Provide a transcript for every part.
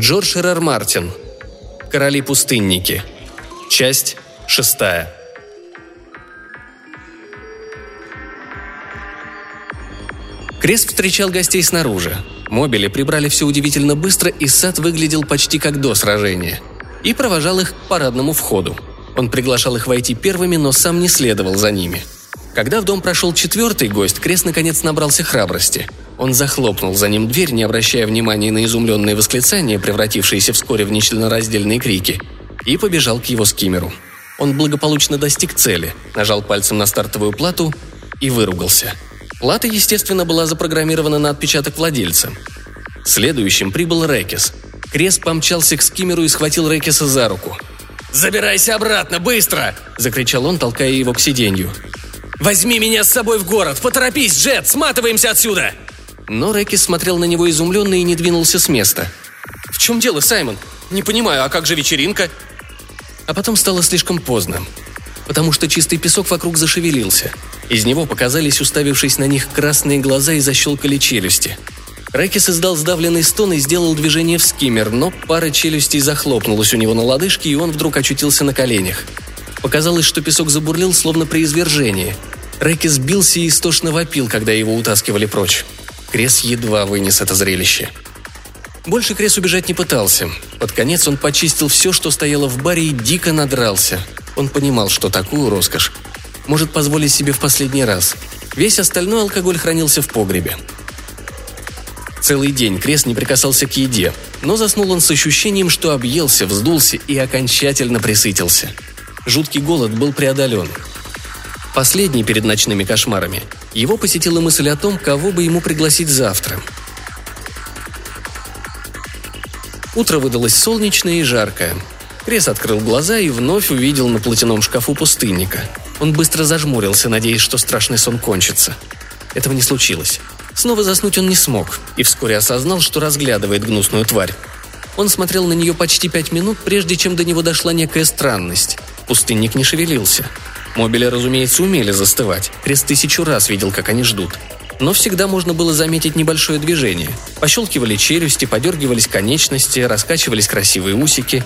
Джордж Р. Мартин. Короли-пустынники. Часть шестая. Крест встречал гостей снаружи. Мобили прибрали все удивительно быстро, и сад выглядел почти как до сражения. И провожал их к парадному входу. Он приглашал их войти первыми, но сам не следовал за ними. Когда в дом прошел четвертый гость, Крест наконец набрался храбрости. Он захлопнул за ним дверь, не обращая внимания на изумленные восклицания, превратившиеся вскоре в нечленораздельные крики, и побежал к его скиммеру. Он благополучно достиг цели, нажал пальцем на стартовую плату и выругался – Плата, естественно, была запрограммирована на отпечаток владельца. Следующим прибыл Рекис. Крест помчался к скиммеру и схватил Рекиса за руку. «Забирайся обратно, быстро!» – закричал он, толкая его к сиденью. «Возьми меня с собой в город! Поторопись, Джет! Сматываемся отсюда!» Но Рекис смотрел на него изумленно и не двинулся с места. «В чем дело, Саймон? Не понимаю, а как же вечеринка?» А потом стало слишком поздно потому что чистый песок вокруг зашевелился. Из него показались, уставившись на них, красные глаза и защелкали челюсти. Рэкис издал сдавленный стон и сделал движение в скиммер, но пара челюстей захлопнулась у него на лодыжке, и он вдруг очутился на коленях. Показалось, что песок забурлил, словно при извержении. Рэкис бился и истошно вопил, когда его утаскивали прочь. Крес едва вынес это зрелище. Больше Крес убежать не пытался. Под конец он почистил все, что стояло в баре, и дико надрался – он понимал, что такую роскошь может позволить себе в последний раз. Весь остальной алкоголь хранился в погребе. Целый день Крест не прикасался к еде, но заснул он с ощущением, что объелся, вздулся и окончательно присытился. Жуткий голод был преодолен. Последний перед ночными кошмарами его посетила мысль о том, кого бы ему пригласить завтра. Утро выдалось солнечное и жаркое – Крес открыл глаза и вновь увидел на платяном шкафу пустынника. Он быстро зажмурился, надеясь, что страшный сон кончится. Этого не случилось. Снова заснуть он не смог, и вскоре осознал, что разглядывает гнусную тварь. Он смотрел на нее почти пять минут, прежде чем до него дошла некая странность. Пустынник не шевелился. Мобили, разумеется, умели застывать. Крест тысячу раз видел, как они ждут. Но всегда можно было заметить небольшое движение. Пощелкивали челюсти, подергивались конечности, раскачивались красивые усики.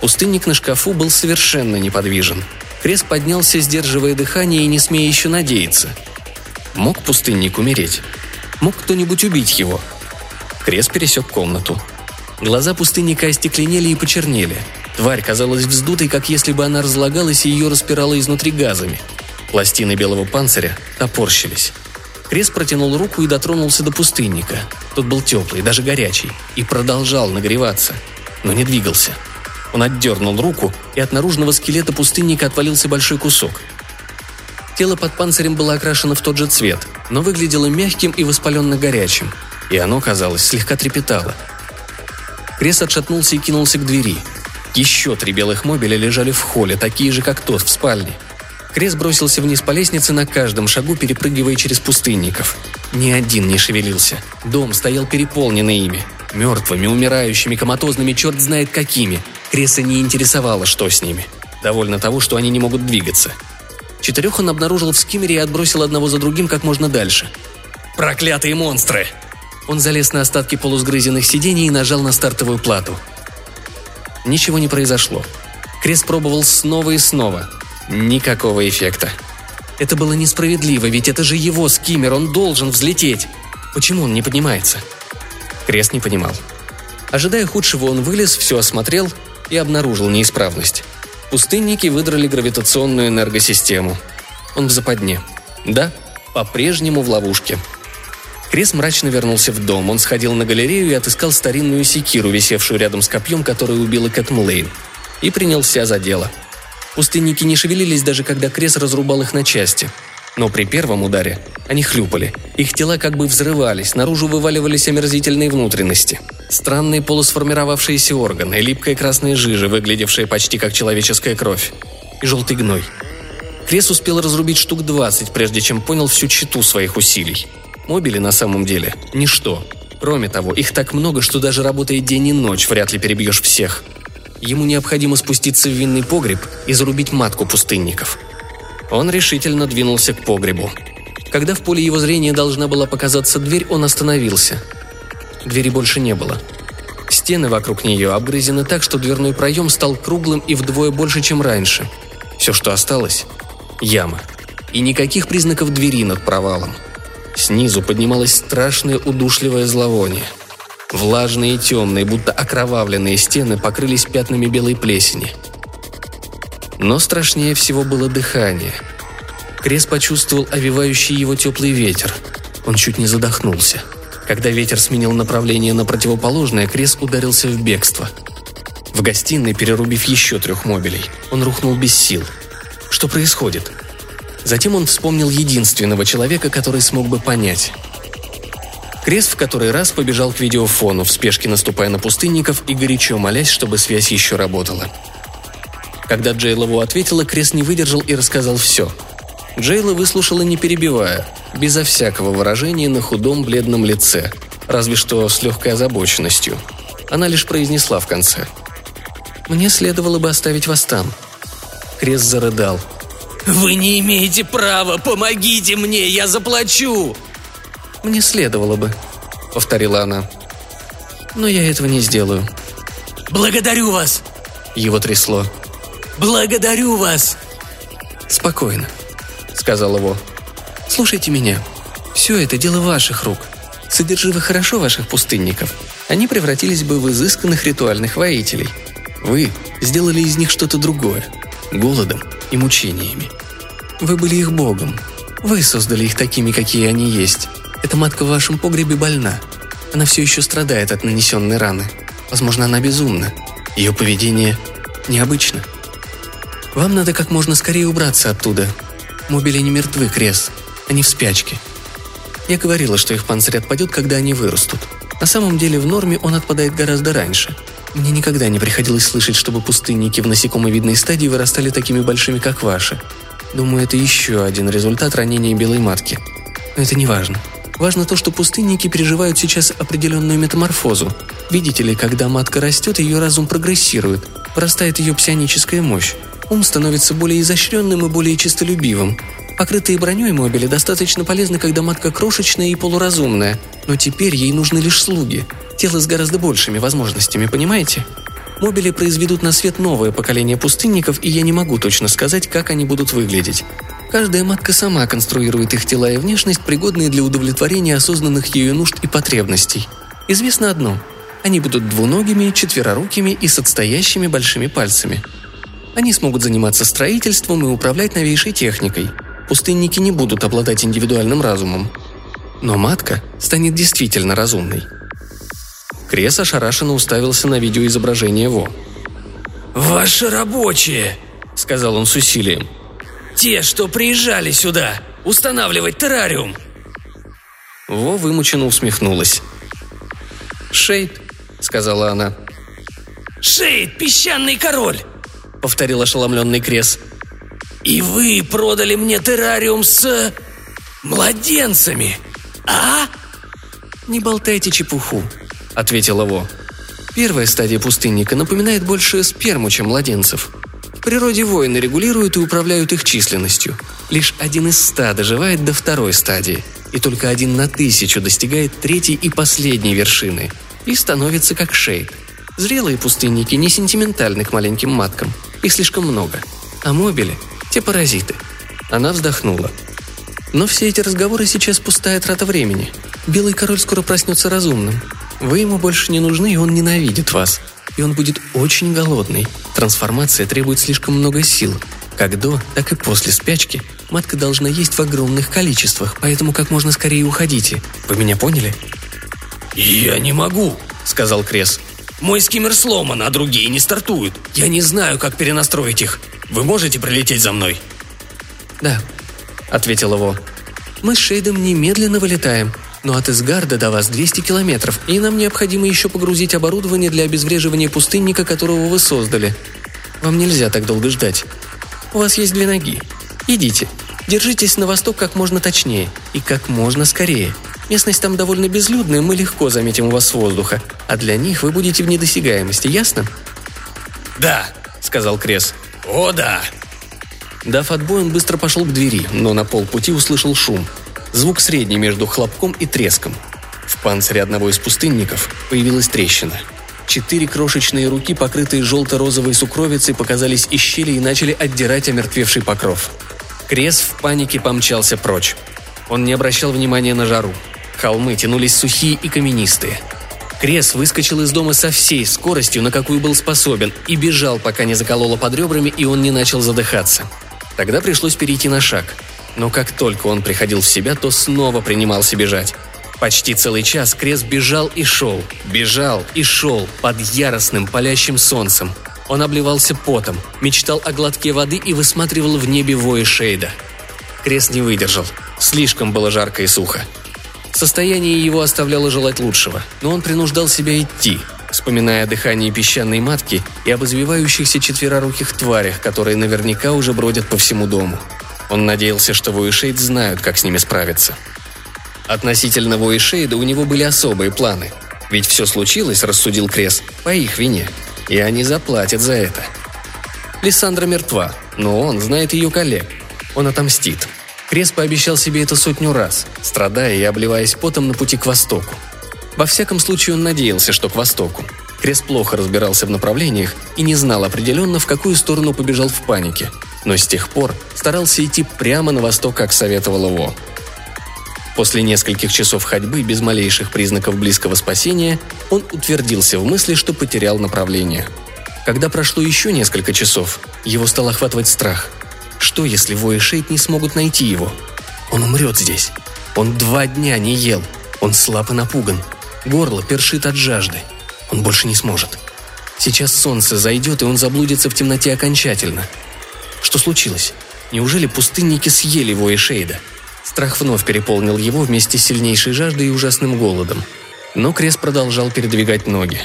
Пустынник на шкафу был совершенно неподвижен. Крес поднялся, сдерживая дыхание и не смея еще надеяться. Мог пустынник умереть? Мог кто-нибудь убить его? Крес пересек комнату. Глаза пустынника остекленели и почернели. Тварь казалась вздутой, как если бы она разлагалась и ее распирала изнутри газами. Пластины белого панциря топорщились. Крес протянул руку и дотронулся до пустынника. Тот был теплый, даже горячий, и продолжал нагреваться, но не двигался – он отдернул руку, и от наружного скелета пустынника отвалился большой кусок. Тело под панцирем было окрашено в тот же цвет, но выглядело мягким и воспаленно горячим, и оно, казалось, слегка трепетало. Крес отшатнулся и кинулся к двери. Еще три белых мобиля лежали в холле, такие же, как тот в спальне. Крес бросился вниз по лестнице на каждом шагу, перепрыгивая через пустынников. Ни один не шевелился. Дом стоял переполненный ими. Мертвыми, умирающими, коматозными, черт знает какими. Креса не интересовало, что с ними. Довольно того, что они не могут двигаться. Четырех он обнаружил в скиммере и отбросил одного за другим как можно дальше. «Проклятые монстры!» Он залез на остатки полусгрызенных сидений и нажал на стартовую плату. Ничего не произошло. Крест пробовал снова и снова. Никакого эффекта. Это было несправедливо, ведь это же его скиммер, он должен взлететь. Почему он не поднимается? Крест не понимал. Ожидая худшего, он вылез, все осмотрел и обнаружил неисправность. Пустынники выдрали гравитационную энергосистему. Он в западне. Да, по-прежнему в ловушке. Крес мрачно вернулся в дом. Он сходил на галерею и отыскал старинную секиру, висевшую рядом с копьем, которое убила Кэт Млейн. И принялся за дело. Пустынники не шевелились, даже когда Крес разрубал их на части – но при первом ударе они хлюпали. Их тела как бы взрывались, наружу вываливались омерзительные внутренности. Странные полусформировавшиеся органы, липкая красная жижа, выглядевшая почти как человеческая кровь. И желтый гной. Крес успел разрубить штук 20, прежде чем понял всю читу своих усилий. Мобили на самом деле – ничто. Кроме того, их так много, что даже работая день и ночь, вряд ли перебьешь всех. Ему необходимо спуститься в винный погреб и зарубить матку пустынников – он решительно двинулся к погребу. Когда в поле его зрения должна была показаться дверь, он остановился. Двери больше не было. Стены вокруг нее обгрызены так, что дверной проем стал круглым и вдвое больше, чем раньше. Все, что осталось – яма. И никаких признаков двери над провалом. Снизу поднималось страшное удушливое зловоние. Влажные и темные, будто окровавленные стены покрылись пятнами белой плесени. Но страшнее всего было дыхание. Крес почувствовал овивающий его теплый ветер. Он чуть не задохнулся – когда ветер сменил направление на противоположное, Крес ударился в бегство. В гостиной, перерубив еще трех мобилей, он рухнул без сил. Что происходит? Затем он вспомнил единственного человека, который смог бы понять. Крес в который раз побежал к видеофону, в спешке наступая на пустынников и горячо молясь, чтобы связь еще работала. Когда Джейлову ответила, Крес не выдержал и рассказал все – Джейла выслушала не перебивая, безо всякого выражения на худом бледном лице, разве что с легкой озабоченностью. Она лишь произнесла в конце. «Мне следовало бы оставить вас там». Крес зарыдал. «Вы не имеете права! Помогите мне! Я заплачу!» «Мне следовало бы», — повторила она. «Но я этого не сделаю». «Благодарю вас!» Его трясло. «Благодарю вас!» «Спокойно сказал его. «Слушайте меня. Все это дело ваших рук. Содержи вы хорошо ваших пустынников. Они превратились бы в изысканных ритуальных воителей. Вы сделали из них что-то другое. Голодом и мучениями. Вы были их богом. Вы создали их такими, какие они есть. Эта матка в вашем погребе больна. Она все еще страдает от нанесенной раны. Возможно, она безумна. Ее поведение необычно. Вам надо как можно скорее убраться оттуда, Мобили не мертвы, Крес. Они в спячке. Я говорила, что их панцирь отпадет, когда они вырастут. На самом деле в норме он отпадает гораздо раньше. Мне никогда не приходилось слышать, чтобы пустынники в насекомовидной стадии вырастали такими большими, как ваши. Думаю, это еще один результат ранения белой матки. Но это не важно. Важно то, что пустынники переживают сейчас определенную метаморфозу. Видите ли, когда матка растет, ее разум прогрессирует, вырастает ее псионическая мощь. Ум становится более изощренным и более честолюбивым. Покрытые броней мобили достаточно полезны, когда матка крошечная и полуразумная, но теперь ей нужны лишь слуги. Тело с гораздо большими возможностями, понимаете? Мобили произведут на свет новое поколение пустынников, и я не могу точно сказать, как они будут выглядеть. Каждая матка сама конструирует их тела и внешность, пригодные для удовлетворения осознанных ее нужд и потребностей. Известно одно – они будут двуногими, четверорукими и с отстоящими большими пальцами – они смогут заниматься строительством и управлять новейшей техникой. Пустынники не будут обладать индивидуальным разумом. Но матка станет действительно разумной. Крес ошарашенно уставился на видеоизображение Во. «Ваши рабочие!» — сказал он с усилием. «Те, что приезжали сюда, устанавливать террариум!» Во вымученно усмехнулась. «Шейд», — сказала она. «Шейд, песчаный король! — повторил ошеломленный Крес. «И вы продали мне террариум с... младенцами, а?» «Не болтайте чепуху», — ответил его. «Первая стадия пустынника напоминает больше сперму, чем младенцев. В природе воины регулируют и управляют их численностью. Лишь один из ста доживает до второй стадии, и только один на тысячу достигает третьей и последней вершины, и становится как шейд. Зрелые пустынники не сентиментальны к маленьким маткам — их слишком много. А мобили – те паразиты. Она вздохнула. Но все эти разговоры сейчас пустая трата времени. Белый король скоро проснется разумным. Вы ему больше не нужны, и он ненавидит вас. И он будет очень голодный. Трансформация требует слишком много сил. Как до, так и после спячки матка должна есть в огромных количествах, поэтому как можно скорее уходите. Вы меня поняли? «Я не могу», — сказал Крес. Мой скиммер сломан, а другие не стартуют. Я не знаю, как перенастроить их. Вы можете прилететь за мной?» «Да», — ответил его. «Мы с Шейдом немедленно вылетаем, но от Изгарда до вас 200 километров, и нам необходимо еще погрузить оборудование для обезвреживания пустынника, которого вы создали. Вам нельзя так долго ждать. У вас есть две ноги. Идите. Держитесь на восток как можно точнее и как можно скорее. Местность там довольно безлюдная, мы легко заметим вас с воздуха, а для них вы будете в недосягаемости, ясно?» «Да», — сказал Крес. «О, да!» Дав отбой, он быстро пошел к двери, но на полпути услышал шум. Звук средний между хлопком и треском. В панцире одного из пустынников появилась трещина. Четыре крошечные руки, покрытые желто-розовой сукровицей, показались из щели и начали отдирать омертвевший покров. Крес в панике помчался прочь. Он не обращал внимания на жару. Холмы тянулись сухие и каменистые. Крес выскочил из дома со всей скоростью, на какую был способен, и бежал, пока не закололо под ребрами, и он не начал задыхаться. Тогда пришлось перейти на шаг. Но как только он приходил в себя, то снова принимался бежать. Почти целый час Крес бежал и шел, бежал и шел под яростным палящим солнцем. Он обливался потом, мечтал о глотке воды и высматривал в небе вои Шейда. Крес не выдержал. Слишком было жарко и сухо. Состояние его оставляло желать лучшего, но он принуждал себя идти, вспоминая о дыхании песчаной матки и об извивающихся четвероруких тварях, которые наверняка уже бродят по всему дому. Он надеялся, что Вуишейд знают, как с ними справиться. Относительно Вуишейда у него были особые планы. Ведь все случилось, рассудил Крес, по их вине. И они заплатят за это. Лиссандра мертва, но он знает ее коллег. Он отомстит. Крес пообещал себе это сотню раз, страдая и обливаясь потом на пути к востоку. Во всяком случае, он надеялся, что к востоку. Крес плохо разбирался в направлениях и не знал определенно, в какую сторону побежал в панике, но с тех пор старался идти прямо на восток, как советовал его. После нескольких часов ходьбы без малейших признаков близкого спасения, он утвердился в мысли, что потерял направление. Когда прошло еще несколько часов, его стал охватывать страх – что, если Во и Шейд не смогут найти его? Он умрет здесь. Он два дня не ел. Он слаб и напуган. Горло першит от жажды. Он больше не сможет. Сейчас солнце зайдет, и он заблудится в темноте окончательно. Что случилось? Неужели пустынники съели Во и Шейда? Страх вновь переполнил его вместе с сильнейшей жаждой и ужасным голодом. Но Крес продолжал передвигать ноги.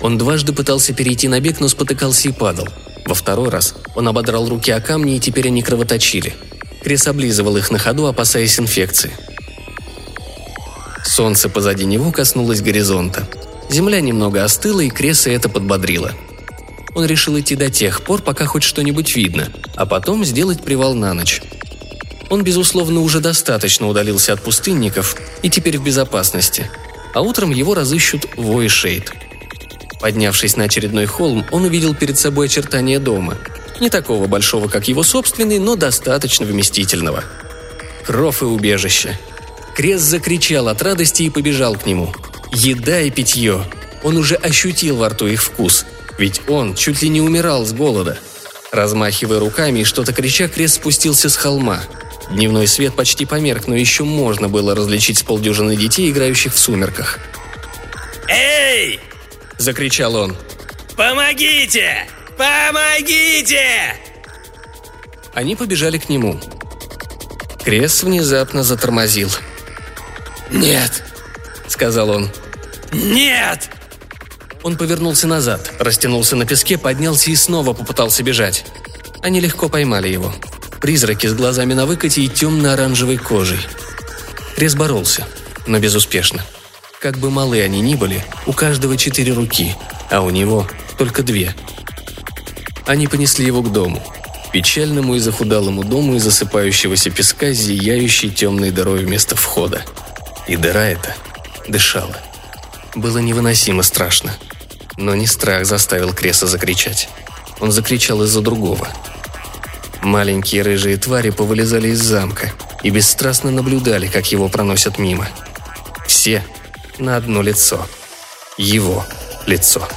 Он дважды пытался перейти на бег, но спотыкался и падал – во второй раз он ободрал руки о камни, и теперь они кровоточили. Крес облизывал их на ходу, опасаясь инфекции. Солнце позади него коснулось горизонта. Земля немного остыла, и Креса это подбодрило. Он решил идти до тех пор, пока хоть что-нибудь видно, а потом сделать привал на ночь. Он, безусловно, уже достаточно удалился от пустынников и теперь в безопасности. А утром его разыщут Вой Шейд – Поднявшись на очередной холм, он увидел перед собой очертания дома. Не такого большого, как его собственный, но достаточно вместительного. Кров и убежище. Крест закричал от радости и побежал к нему. Еда и питье. Он уже ощутил во рту их вкус. Ведь он чуть ли не умирал с голода. Размахивая руками и что-то крича, Крест спустился с холма. Дневной свет почти померк, но еще можно было различить с полдюжины детей, играющих в сумерках. «Эй!» – закричал он. «Помогите! Помогите!» Они побежали к нему. Крес внезапно затормозил. «Нет!» – сказал он. «Нет!» Он повернулся назад, растянулся на песке, поднялся и снова попытался бежать. Они легко поймали его. Призраки с глазами на выкате и темно-оранжевой кожей. Крес боролся, но безуспешно. Как бы малы они ни были, у каждого четыре руки, а у него только две. Они понесли его к дому. Печальному и захудалому дому из засыпающегося песка, зияющей темной дырой вместо входа. И дыра эта дышала. Было невыносимо страшно. Но не страх заставил Креса закричать. Он закричал из-за другого. Маленькие рыжие твари повылезали из замка и бесстрастно наблюдали, как его проносят мимо. Все на одно лицо. Его лицо.